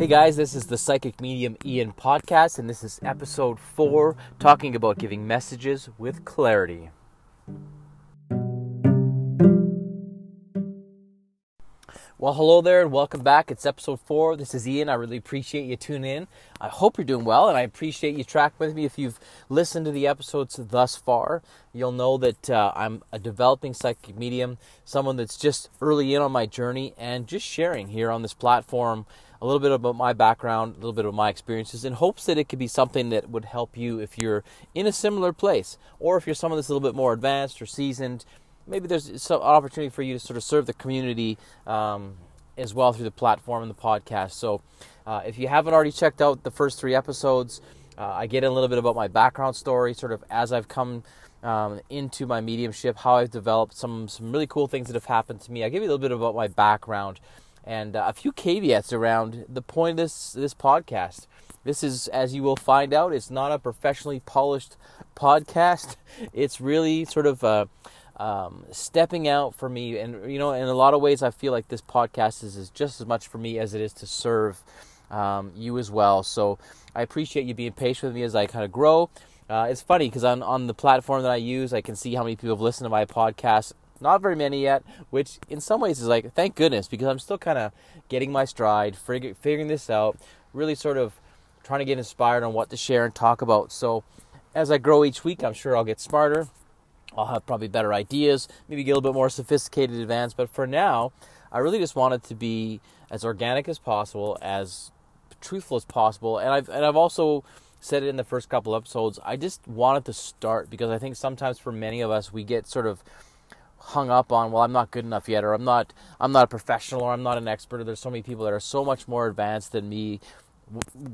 Hey guys, this is the Psychic Medium Ian podcast, and this is episode four talking about giving messages with clarity. Well, hello there, and welcome back. It's episode four. This is Ian. I really appreciate you tuning in. I hope you're doing well, and I appreciate you tracking with me. If you've listened to the episodes thus far, you'll know that uh, I'm a developing psychic medium, someone that's just early in on my journey, and just sharing here on this platform a little bit about my background, a little bit of my experiences, in hopes that it could be something that would help you if you're in a similar place, or if you're someone that's a little bit more advanced or seasoned maybe there's some opportunity for you to sort of serve the community um, as well through the platform and the podcast. So, uh, if you haven't already checked out the first three episodes, uh, I get a little bit about my background story, sort of as I've come um, into my mediumship, how I've developed some some really cool things that have happened to me. I give you a little bit about my background and uh, a few caveats around the point of this this podcast. This is, as you will find out, it's not a professionally polished podcast. It's really sort of a, um, stepping out for me. And, you know, in a lot of ways, I feel like this podcast is, is just as much for me as it is to serve um, you as well. So I appreciate you being patient with me as I kind of grow. Uh, it's funny because on, on the platform that I use, I can see how many people have listened to my podcast. Not very many yet, which in some ways is like, thank goodness, because I'm still kind of getting my stride, fig- figuring this out, really sort of trying to get inspired on what to share and talk about. So as I grow each week, I'm sure I'll get smarter. I'll have probably better ideas, maybe get a little bit more sophisticated advanced. But for now, I really just want it to be as organic as possible, as truthful as possible. And I've and I've also said it in the first couple episodes. I just wanted to start because I think sometimes for many of us we get sort of hung up on well I'm not good enough yet or I'm not I'm not a professional or I'm not an expert or there's so many people that are so much more advanced than me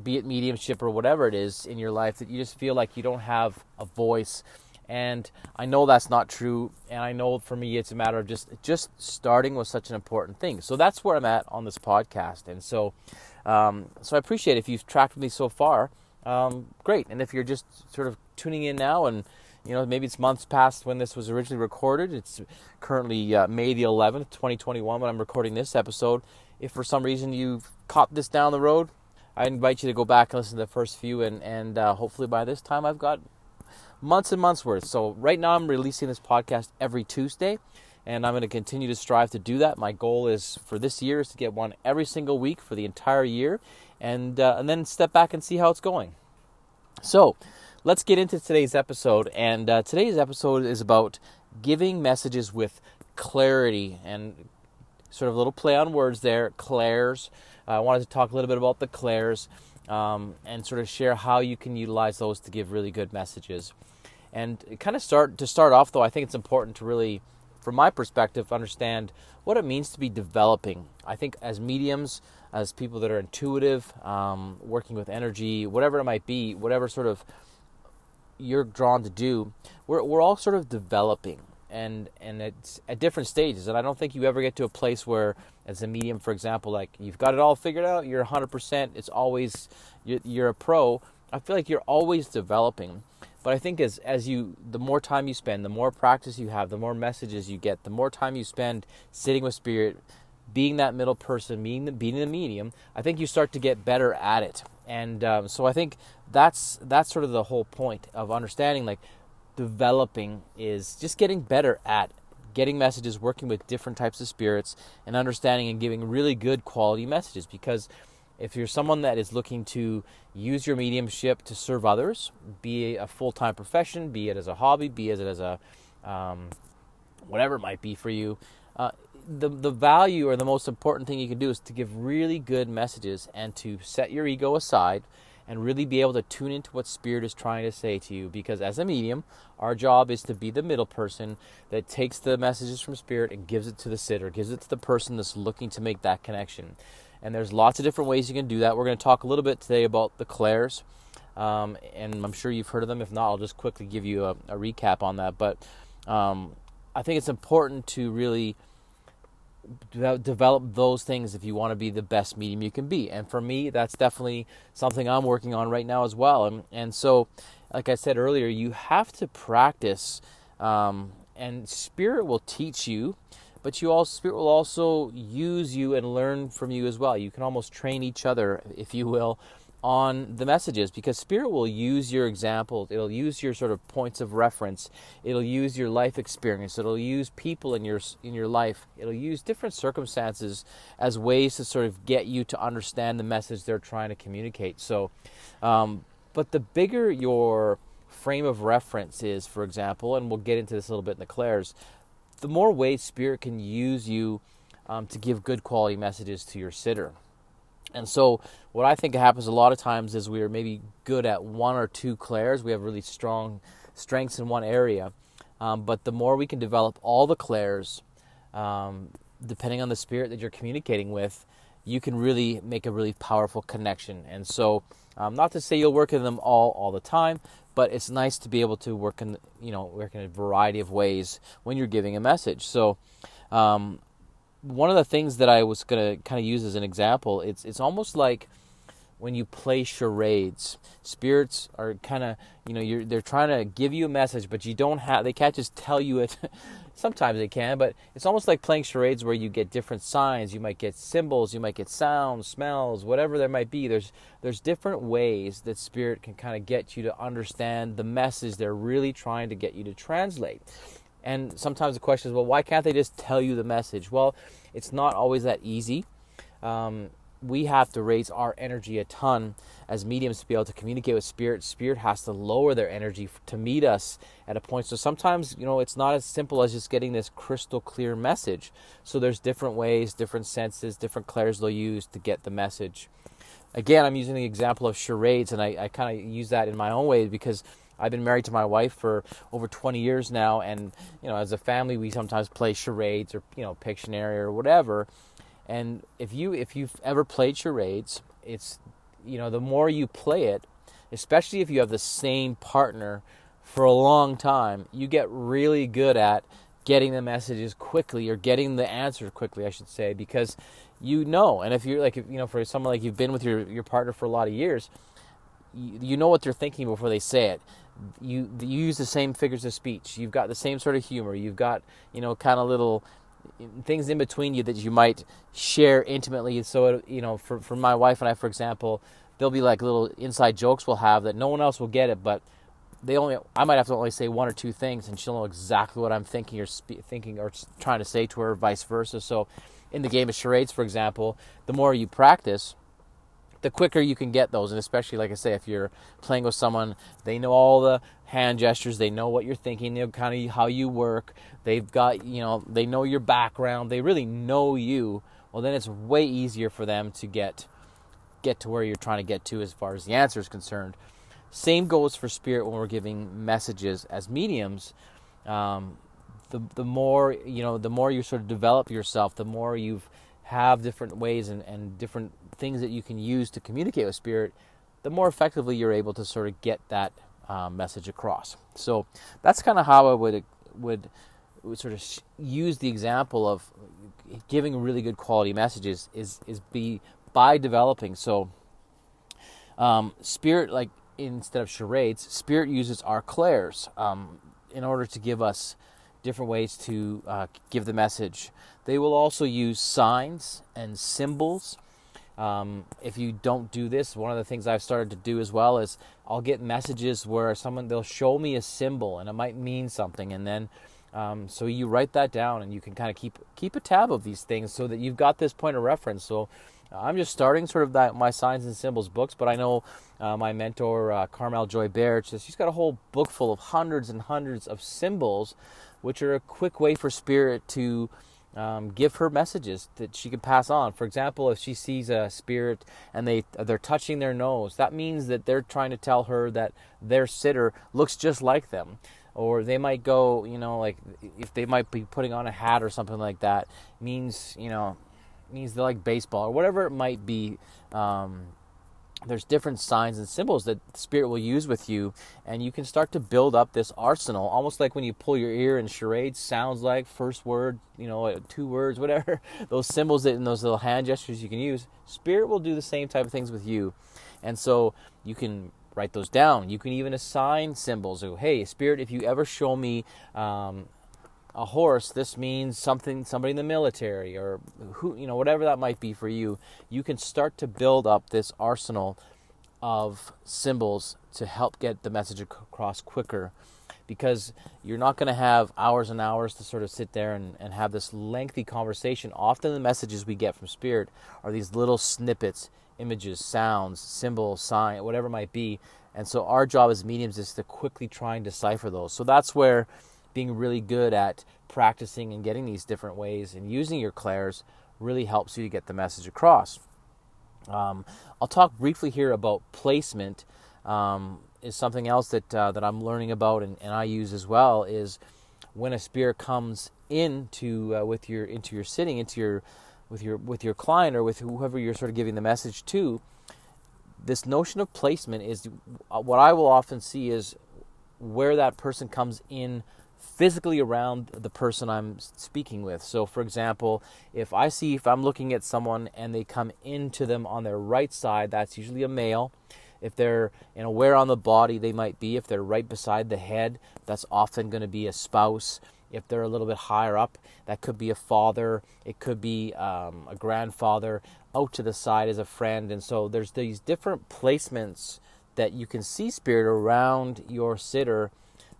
be it mediumship or whatever it is in your life that you just feel like you don't have a voice and I know that's not true. And I know for me, it's a matter of just just starting was such an important thing. So that's where I'm at on this podcast. And so, um, so I appreciate if you've tracked with me so far. Um, great. And if you're just sort of tuning in now, and you know maybe it's months past when this was originally recorded. It's currently uh, May the 11th, 2021, when I'm recording this episode. If for some reason you've caught this down the road, I invite you to go back and listen to the first few, and and uh, hopefully by this time I've got months and months worth. So right now I'm releasing this podcast every Tuesday and I'm going to continue to strive to do that. My goal is for this year is to get one every single week for the entire year and uh, and then step back and see how it's going. So, let's get into today's episode and uh, today's episode is about giving messages with clarity and sort of a little play on words there, clairs. Uh, I wanted to talk a little bit about the clairs um, and sort of share how you can utilize those to give really good messages. And kind of start to start off though, I think it's important to really, from my perspective, understand what it means to be developing. I think as mediums, as people that are intuitive, um, working with energy, whatever it might be, whatever sort of you're drawn to do, we're we're all sort of developing and and it's at different stages. And i don't think you ever get to a place where as a medium for example like you've got it all figured out you're 100% it's always you're, you're a pro. I feel like you're always developing. But i think as as you the more time you spend the more practice you have the more messages you get the more time you spend sitting with spirit being that middle person being the, being the medium i think you start to get better at it and um, so i think that's that's sort of the whole point of understanding like developing is just getting better at getting messages, working with different types of spirits, and understanding and giving really good quality messages. Because if you're someone that is looking to use your mediumship to serve others, be it a full time profession, be it as a hobby, be it as a um, whatever it might be for you, uh, the the value or the most important thing you can do is to give really good messages and to set your ego aside and really be able to tune into what spirit is trying to say to you. Because as a medium our job is to be the middle person that takes the messages from spirit and gives it to the sitter gives it to the person that's looking to make that connection. And there's lots of different ways you can do that. We're going to talk a little bit today about the clairs um, and i'm sure you've heard of them. If not i'll just quickly give you a, a recap on that. But um, i think it's important to really develop those things if you want to be the best medium you can be. And for me, that's definitely something I'm working on right now as well. And, and so, like I said earlier, you have to practice, um, and spirit will teach you. but you also spirit will also use you and learn from you as well. You can almost train each other, if you will, on the messages because spirit will use your examples it'll use your sort of points of reference it'll use your life experience it'll use people in your in your life it'll use different circumstances as ways to sort of get you to understand the message they're trying to communicate. So um, but the bigger your frame of reference is for example and we'll get into this a little bit in the clairs the more ways spirit can use you um, to give good quality messages to your sitter and so, what I think happens a lot of times is we are maybe good at one or two clairs. We have really strong strengths in one area. Um, but the more we can develop all the clairs, um, depending on the spirit that you're communicating with, you can really make a really powerful connection. And so, um, not to say you'll work in them all all the time, but it's nice to be able to work in you know work in a variety of ways when you're giving a message. So, um, one of the things that I was gonna kind of use as an example, it's it's almost like when you play charades. Spirits are kind of you know you're they're trying to give you a message, but you don't have they can't just tell you it. Sometimes they can, but it's almost like playing charades where you get different signs. You might get symbols, you might get sounds, smells, whatever there might be. There's there's different ways that spirit can kind of get you to understand the message they're really trying to get you to translate. And sometimes the question is, well, why can't they just tell you the message? Well, it's not always that easy. Um, we have to raise our energy a ton as mediums to be able to communicate with spirit. Spirit has to lower their energy to meet us at a point. So sometimes, you know, it's not as simple as just getting this crystal clear message. So there's different ways, different senses, different clairs they'll use to get the message. Again, I'm using the example of charades, and I, I kind of use that in my own way because I've been married to my wife for over 20 years now, and you know, as a family, we sometimes play charades or you know, Pictionary or whatever. And if you if you've ever played charades, it's you know, the more you play it, especially if you have the same partner for a long time, you get really good at getting the messages quickly or getting the answers quickly, I should say, because you know. And if you're like, you know, for someone like you've been with your your partner for a lot of years, you, you know what they're thinking before they say it you, you use the same figures of speech. You've got the same sort of humor. You've got you know kind of little mm, things in between you that you might share intimately. So you know, for for my wife and I, for example, there'll be like little inside jokes we'll have that no one else will get it, but they only I might have to only say one or two things, and she'll know exactly what I'm thinking or spe- thinking or trying to say to her, vice versa. So, in the game of charades, for example, the more you practice the quicker you can get those and especially like i say if you're playing with someone they know all the hand gestures they know what you're thinking they know kind of how you work they've got you know they know your background they really know you well then it's way easier for them to get get to where you're trying to get to as far as the answer is concerned. Same goes for spirit when we're giving messages. As mediums um, the, the more you know the more you sort of develop yourself the more you've have different ways and, and different things that you can use to communicate with spirit, the more effectively you're able to sort of get that um, message across. So that's kind of how I would would, would sort of use the example of giving really good quality messages is is be by developing. So um, spirit, like instead of charades, spirit uses our clairs um, in order to give us different ways to uh, give the message. They will also use signs and symbols um, if you don't do this, one of the things I've started to do as well is I'll get messages where someone they'll show me a symbol and it might mean something, and then um, so you write that down and you can kind of keep keep a tab of these things so that you've got this point of reference. So I'm just starting sort of that my signs and symbols books, but I know uh, my mentor uh, Carmel Joy Baird, she's got a whole book full of hundreds and hundreds of symbols, which are a quick way for spirit to um, give her messages that she can pass on. For example, if she sees a spirit and they they're touching their nose, that means that they're trying to tell her that their sitter looks just like them. Or they might go, you know, like if they might be putting on a hat or something like that, means you know, means they like baseball or whatever it might be. Um, there's different signs and symbols that spirit will use with you and you can start to build up this arsenal almost like when you pull your ear and charades sounds like first word you know two words whatever those symbols that and those little hand gestures you can use spirit will do the same type of things with you. And so you can write those down. You can even assign symbols. So hey spirit if you ever show me um, a horse, this means something somebody in the military or who you know whatever that might be for you. You can start to build up this arsenal of symbols to help get the message across quicker because you're not going to have hours and hours to sort of sit there and, and have this lengthy conversation. Often the messages we get from spirit are these little snippets, images, sounds, symbols, sign, whatever it might be. And so our job as mediums is to quickly try and decipher those. So that's where being really good at practicing and getting these different ways and using your clairs really helps you to get the message across. Um, I'll talk briefly here about placement. Um, is something else that uh, that I'm learning about and, and I use as well. Is when a spirit comes into uh, with your into your sitting into your with your with your client or with whoever you're sort of giving the message to. This notion of placement is uh, what I will often see is where that person comes in physically around the person I'm speaking with. So, for example, if I see if I'm looking at someone and they come into them on their right side, that's usually a male. If they're you know where on the body they might be, if they're right beside the head, that's often going to be a spouse. If they're a little bit higher up, that could be a father. It could be um, a grandfather. Out to the side is a friend, and so there's these different placements that you can see spirit around your sitter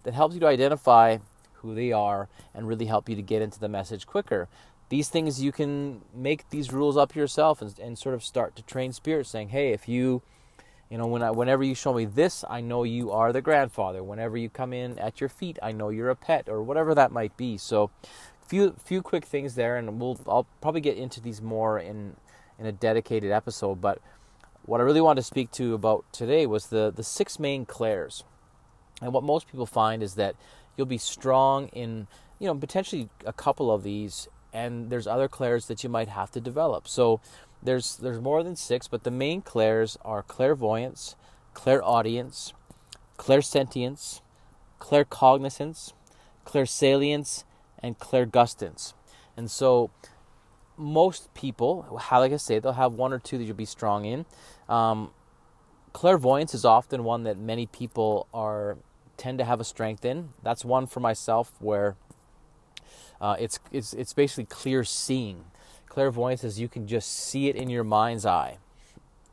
that helps you to identify who they are and really help you to get into the message quicker. These things you can make these rules up yourself and, and sort of start to train spirits saying, "Hey, if you, you know, when I, whenever you show me this, I know you are the grandfather. Whenever you come in at your feet, I know you're a pet, or whatever that might be." So, few few quick things there, and we'll I'll probably get into these more in in a dedicated episode. But what I really wanted to speak to about today was the the six main clairs. And what most people find is that you'll be strong in, you know, potentially a couple of these, and there's other clairs that you might have to develop. So there's there's more than six, but the main clairs are clairvoyance, clairaudience, clairsentience, claircognizance, clairsalience, and clairgustance. And so most people, how like I say, they'll have one or two that you'll be strong in. Um, clairvoyance is often one that many people are tend to have a strength in. That's one for myself where uh, it's it's it's basically clear seeing. Clairvoyance is you can just see it in your mind's eye.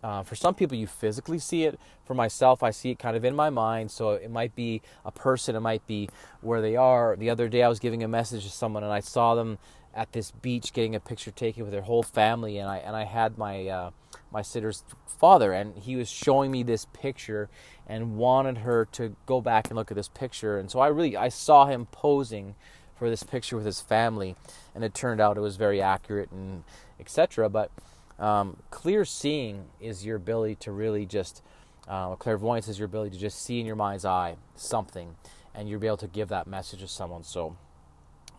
Uh, for some people, you physically see it. For myself, I see it kind of in my mind. So it might be a person, it might be where they are. The other day, I was giving a message to someone, and I saw them at this beach getting a picture taken with their whole family, and I and I had my uh, my sitter's father, and he was showing me this picture and wanted her to go back and look at this picture, and so I really I saw him posing for this picture with his family, and it turned out it was very accurate and etc. But um, clear seeing is your ability to really just uh, clairvoyance is your ability to just see in your mind's eye something, and you'll be able to give that message to someone. So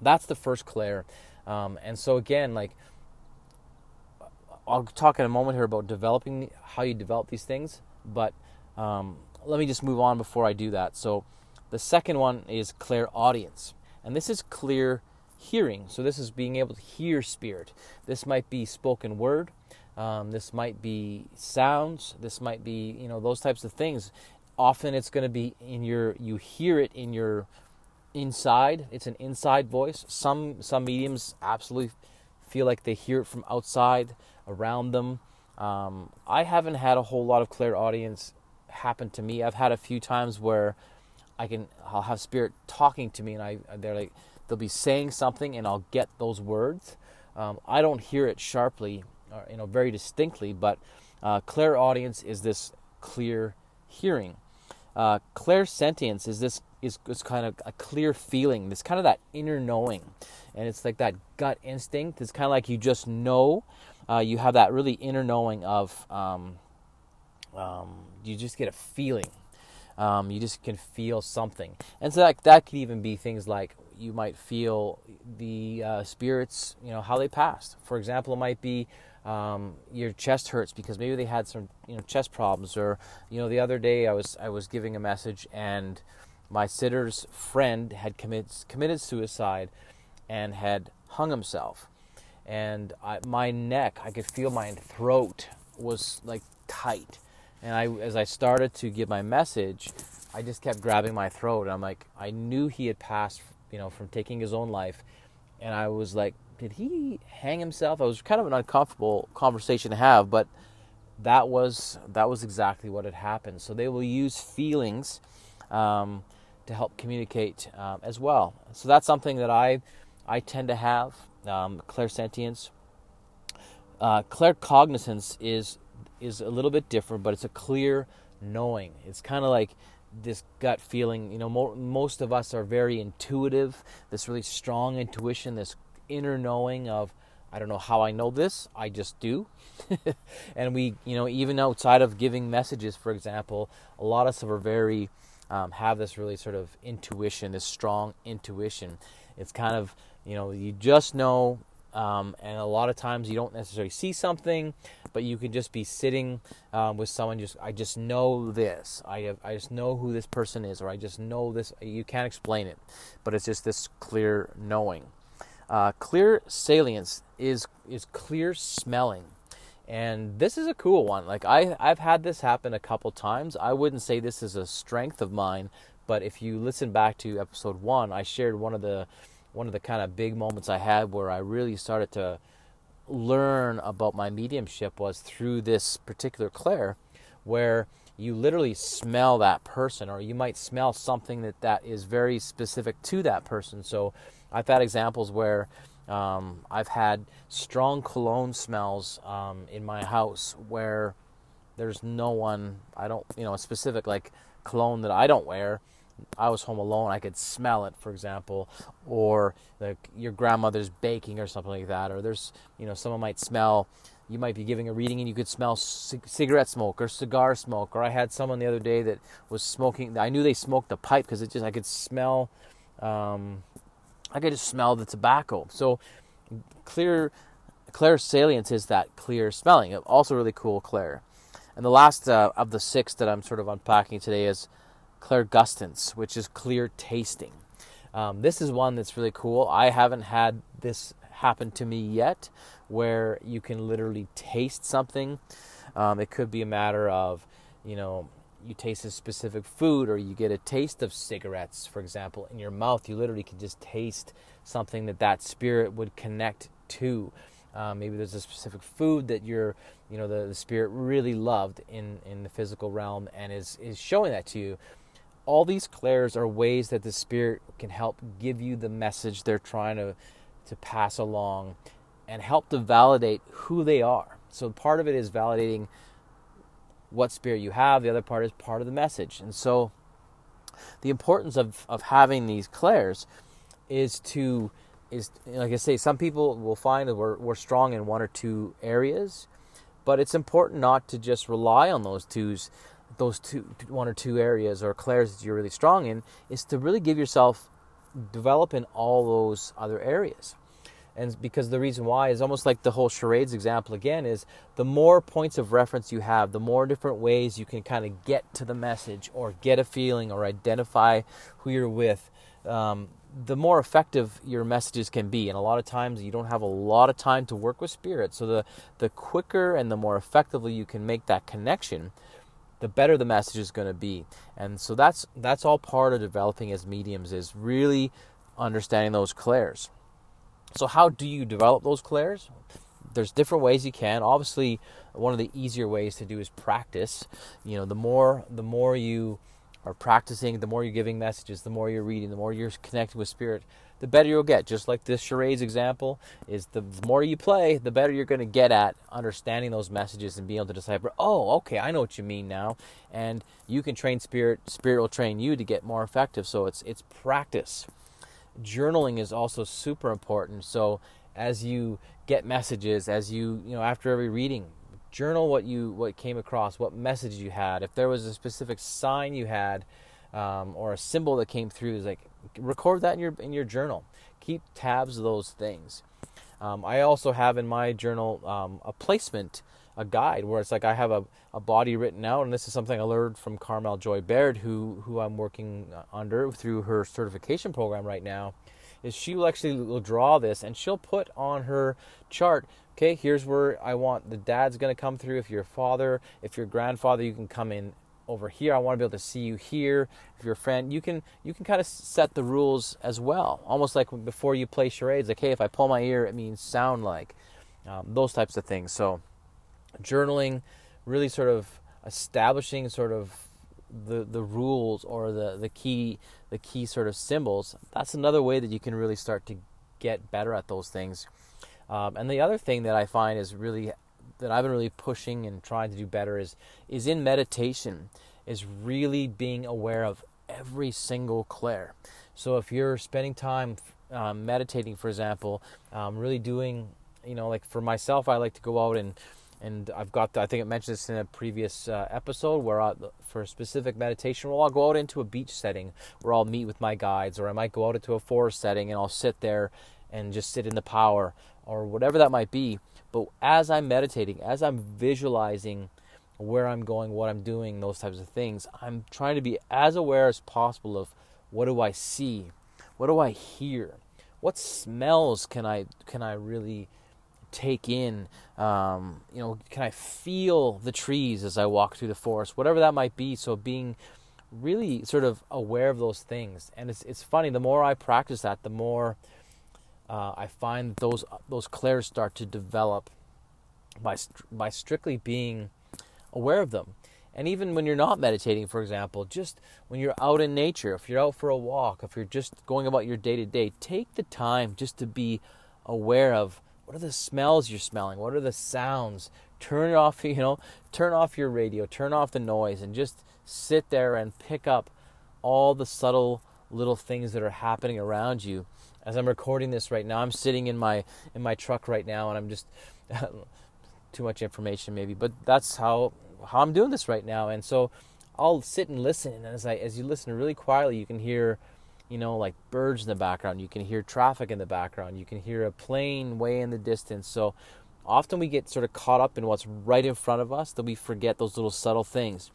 that's the first clair. Um, and so again, like I'll talk in a moment here about developing how you develop these things, but um, let me just move on before I do that. So the second one is clairaudience, and this is clear hearing. So this is being able to hear spirit. This might be spoken word. Um, this might be sounds. This might be you know those types of things. Often it's going to be in your you hear it in your inside. It's an inside voice. Some some mediums absolutely feel like they hear it from outside around them. Um, I haven't had a whole lot of clairaudience happen to me. I've had a few times where I can I'll have spirit talking to me, and I they're like they'll be saying something, and I'll get those words. Um, I don't hear it sharply, or, uh, you know, very distinctly, but uh, clairaudience is this clear hearing. Uh, clairsentience is this is, is kind of a clear feeling. It's kind of that inner knowing, and it's like that gut instinct. It's kind of like you just know. Uh, you have that really inner knowing of. Um, um, you just get a feeling. Um, you just can feel something, and so that that could even be things like you might feel the uh, spirits, you know, how they passed. For example, it might be um, your chest hurts because maybe they had some you know chest problems, or you know the other day I was I was giving a message and my sitter's friend had committed committed suicide and had hung himself, and I, my neck I could feel my throat was like tight, and I as I started to give my message, I just kept grabbing my throat. And I'm like I knew he had passed you know, from taking his own life. And I was like, did he hang himself? It was kind of an uncomfortable conversation to have, but that was that was exactly what had happened. So they will use feelings um, to help communicate um, as well. So that's something that I I tend to have um, clairsentience. Uh, claircognizance is is a little bit different, but it's a clear knowing. It's kind of like this gut feeling. You know, mo- most of us are very intuitive. This really strong intuition, this inner knowing of I don't know how I know this, I just do. and we, you know, even outside of giving messages, for example, a lot of us are very um, have this really sort of intuition, this strong intuition. It's kind of, you know, you just know, um, and a lot of times you don't necessarily see something, but you can just be sitting um, with someone. Just I just know this. I have, I just know who this person is, or I just know this. You can't explain it, but it's just this clear knowing. Uh, clairsalience is is clear smelling, and this is a cool one. Like I I've had this happen a couple times. I wouldn't say this is a strength of mine, but if you listen back to episode one, I shared one of the one of the kind of big moments I had where I really started to learn about my mediumship was through this particular clair, where you literally smell that person, or you might smell something that that is very specific to that person. So I've had examples where um, I've had strong cologne smells um, in my house where there's no one, I don't, you know, a specific like cologne that I don't wear. I was home alone, I could smell it, for example, or like your grandmother's baking or something like that, or there's, you know, someone might smell, you might be giving a reading and you could smell c- cigarette smoke or cigar smoke, or I had someone the other day that was smoking, I knew they smoked the pipe because it just, I could smell, um, I could just smell the tobacco. So clear, salience is that clear smelling. Also really cool clair. And the last uh, of the six that I'm sort of unpacking today is clairgustance, which is clear tasting. Um, this is one that's really cool. I haven't had this happen to me yet, where you can literally taste something. Um, it could be a matter of, you know, you taste a specific food or you get a taste of cigarettes, for example, in your mouth, you literally can just taste something that that spirit would connect to. Uh, maybe there's a specific food that you're, you know, the, the spirit really loved in, in the physical realm and is, is showing that to you. All these clairs are ways that the spirit can help give you the message they're trying to, to pass along and help to validate who they are. So part of it is validating what spirit you have. The other part is part of the message. And so the importance of, of having these clairs is to is like I say, some people will find that we're, we're strong in one or two areas, but it's important not to just rely on those twos, those two one or two areas or clairs that you're really strong in. Is to really give yourself develop in all those other areas and because the reason why is almost like the whole charades example again is the more points of reference you have the more different ways you can kind of get to the message or get a feeling or identify who you're with. Um, the more effective your messages can be. And a lot of times you don't have a lot of time to work with spirit. So the the quicker and the more effectively you can make that connection the better the message is going to be. And so that's that's all part of developing as mediums is really understanding those clairs so, how do you develop those clairs? There's different ways you can. Obviously, one of the easier ways to do is practice. You know, the more the more you are practicing, the more you're giving messages, the more you're reading, the more you're connecting with spirit, the better you'll get. Just like this charades example is the more you play, the better you're going to get at understanding those messages and being able to decipher, oh, okay, I know what you mean now. And you can train spirit, spirit will train you to get more effective. So it's it's practice journaling is also super important. So as you get messages, as you you know after every reading, journal what you what came across, what message you had. If there was a specific sign you had, um, or a symbol that came through, is like record that in your in your journal. Keep tabs of those things. Um, I also have in my journal um, a placement a guide where it's like I have a, a body written out, and this is something I learned from Carmel Joy Baird, who who I'm working under through her certification program right now. Is she will actually will draw this and she'll put on her chart. Okay, here's where I want the dad's going to come through. If you're a father, if you're a grandfather, you can come in over here. I want to be able to see you here. If you're a friend, you can you can kind of set the rules as well. Almost like before you play charades, like hey, if I pull my ear, it means sound like. Um, those types of things. So journaling, really sort of establishing sort of the the rules or the the key the key sort of symbols. That's another way that you can really start to get better at those things. Um, and the other thing that I find is really that I've been really pushing and trying to do better is is in meditation is really being aware of every single clair. So if you're spending time um, meditating, for example, um, really doing, you know, like for myself, I like to go out and and I've got, the, I think I mentioned this in a previous uh, episode where I, for a specific meditation, well, I'll go out into a beach setting where I'll meet with my guides, or I might go out into a forest setting and I'll sit there and just sit in the power, or whatever that might be. But as I'm meditating, as I'm visualizing where I'm going, what I'm doing, those types of things, I'm trying to be as aware as possible of what do I see, what do I hear, what smells can I can I really take in? Um, you know, can I feel the trees as I walk through the forest, whatever that might be. So being really sort of aware of those things, and it's it's funny. The more I practice that, the more uh, I find those those clairs start to develop by by strictly being aware of them. And even when you're not meditating, for example, just when you're out in nature, if you're out for a walk, if you're just going about your day to day, take the time just to be aware of what are the smells you're smelling, what are the sounds. Turn it off, you know, turn off your radio, turn off the noise, and just sit there and pick up all the subtle little things that are happening around you as I'm recording this right now, I'm sitting in my in my truck right now, and I'm just too much information maybe, but that's how how I'm doing this right now. And so I'll sit and listen, and as I as you listen really quietly, you can hear, you know, like birds in the background. You can hear traffic in the background. You can hear a plane way in the distance. So often we get sort of caught up in what's right in front of us that we forget those little subtle things.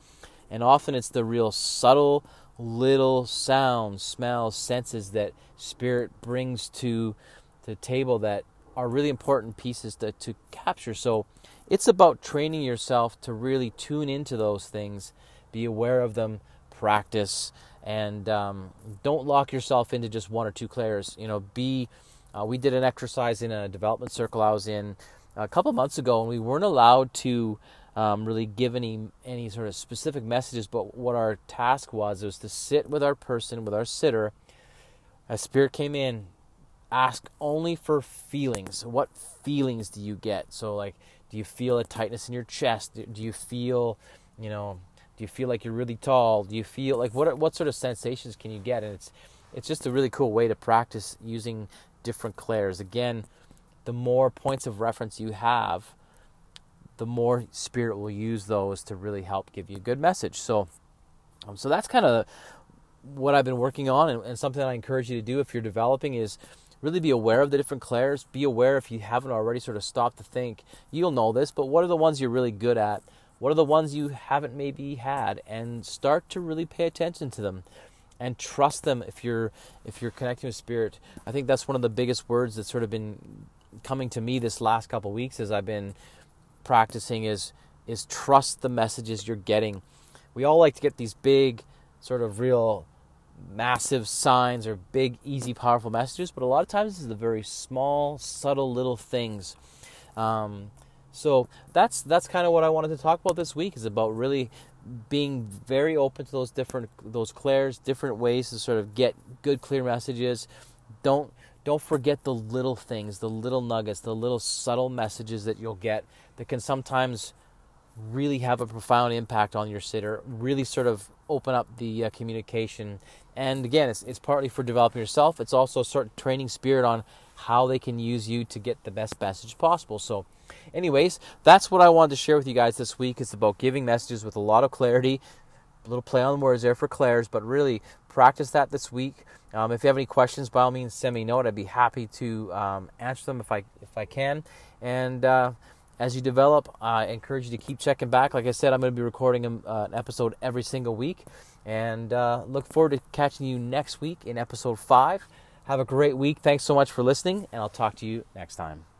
And often it's the real subtle little sounds, smells, senses that spirit brings to the table that are really important pieces to, to capture. So it's about training yourself to really tune into those things, be aware of them, practice, and um, don't lock yourself into just one or two clairs. You know, be. Uh, we did an exercise in a development circle I was in a couple months ago, and we weren't allowed to um, really give any any sort of specific messages. But what our task was was to sit with our person, with our sitter. A spirit came in, ask only for feelings. What feelings do you get? So like, do you feel a tightness in your chest? Do you feel, you know, do you feel like you're really tall? Do you feel like what what sort of sensations can you get? And it's it's just a really cool way to practice using different clairs. Again, the more points of reference you have, the more Spirit will use those to really help give you a good message. So, um, so that's kind of what I've been working on, and, and, something I encourage you to do if you're developing is really be aware of the different clairs. Be aware if you haven't already sort of stopped to think. You'll know this, but what are the ones you're really good at? What are the ones you haven't maybe had? And start to really pay attention to them and trust them if you're if you're connecting with spirit. I think that's one of the biggest words that's sort of been coming to me this last couple weeks as I've been practicing is is trust the messages you're getting. We all like to get these big, sort of real massive signs or big, easy, powerful messages, but a lot of times it's the very small, subtle little things. Um, so that's that's kind of what I wanted to talk about this week is about really being very open to those different those clairs, different ways to sort of get good, clear messages. Don't don't forget the little things, the little nuggets, the little subtle messages that you'll get that can sometimes really have a profound impact on your sitter, really sort of open up the uh, communication. And again, it's, it's partly for developing yourself, it's also sort of training spirit on how they can use you to get the best message possible. So, anyways, that's what I wanted to share with you guys this week. It's about giving messages with a lot of clarity, a little play on words there for clairs, but really practice that this week. Um, if you have any questions, by all means, send me a note. I'd be happy to um, answer them if I if I can. And uh, as you develop, I encourage you to keep checking back. Like I said, I'm going to be recording uh, an episode every single week, and uh, look forward to catching you next week in episode five. Have a great week. Thanks so much for listening, and I'll talk to you next time.